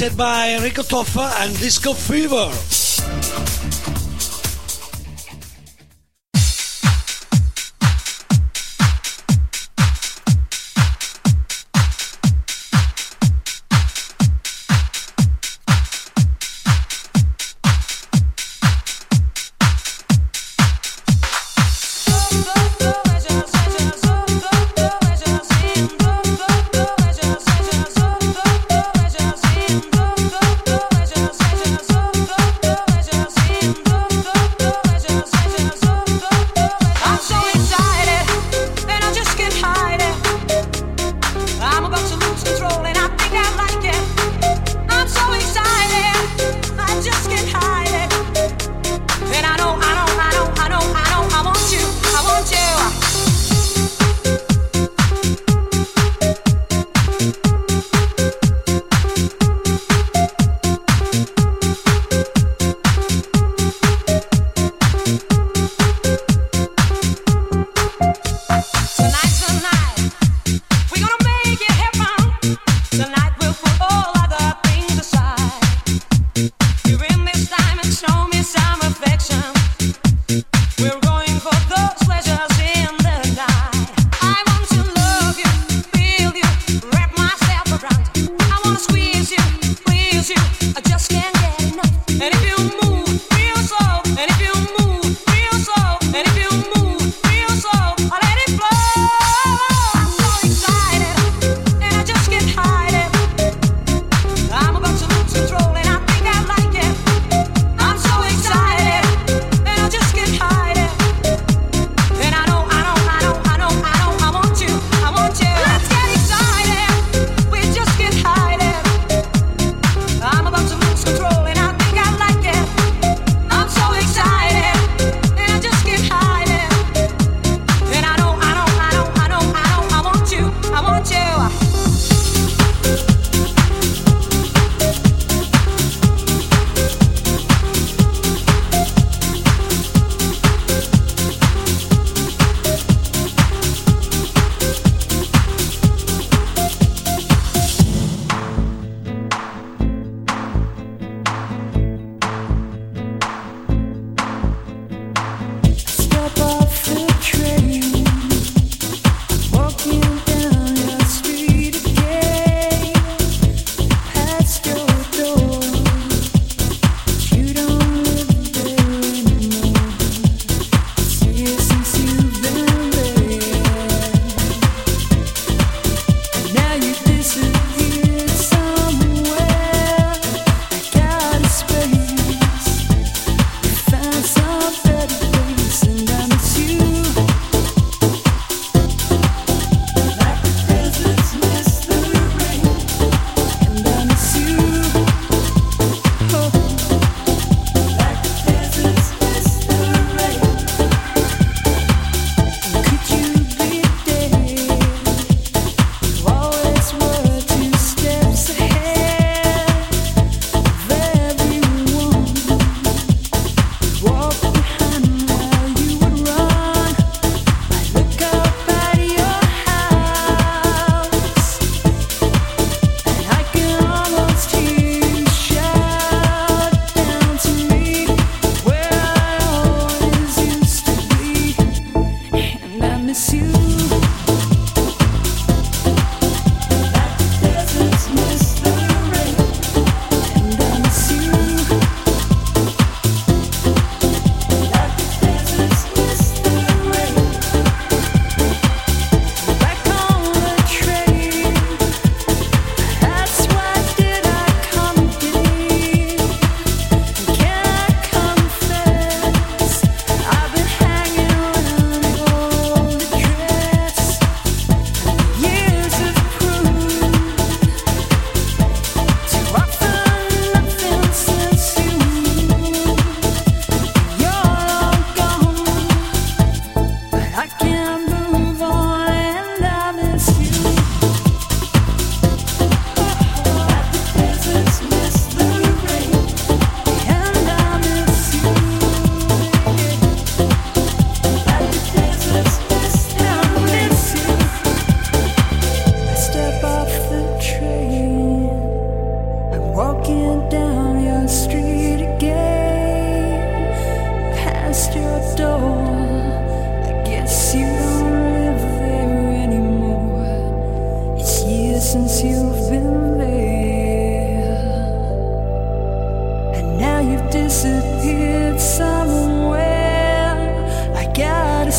mixed by Enrico Toffa and Disco Fever.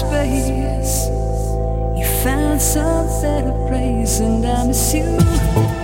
space. You found some better place, and I miss you.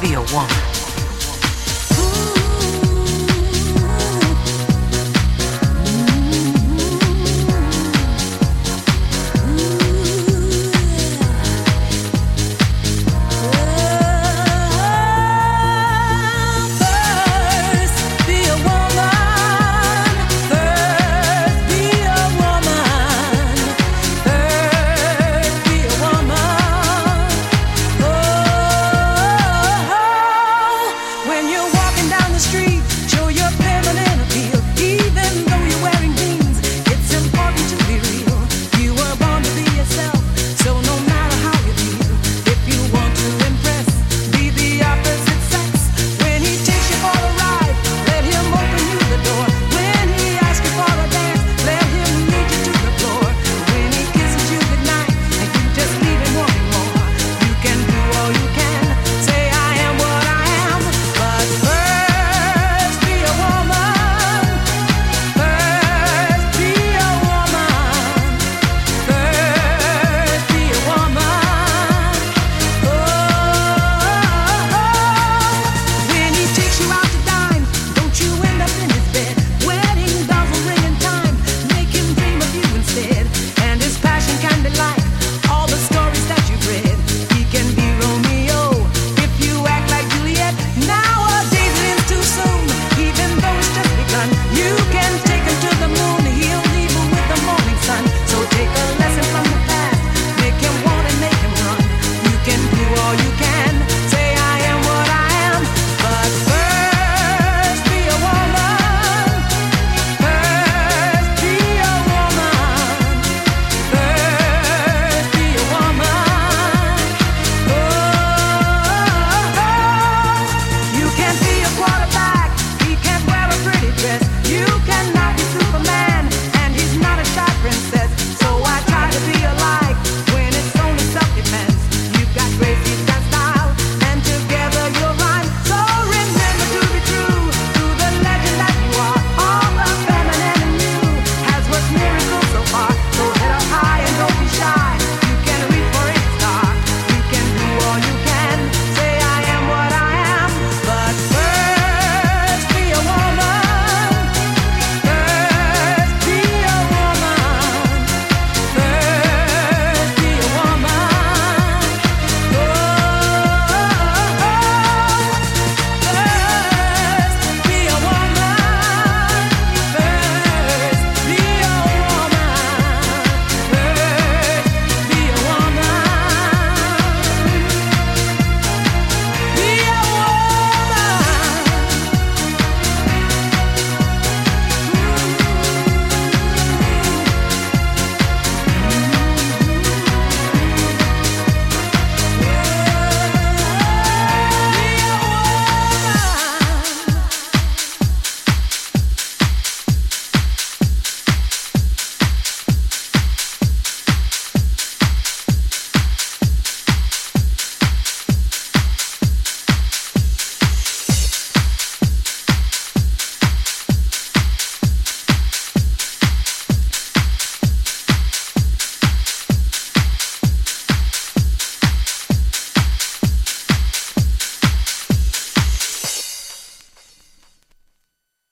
be a woman.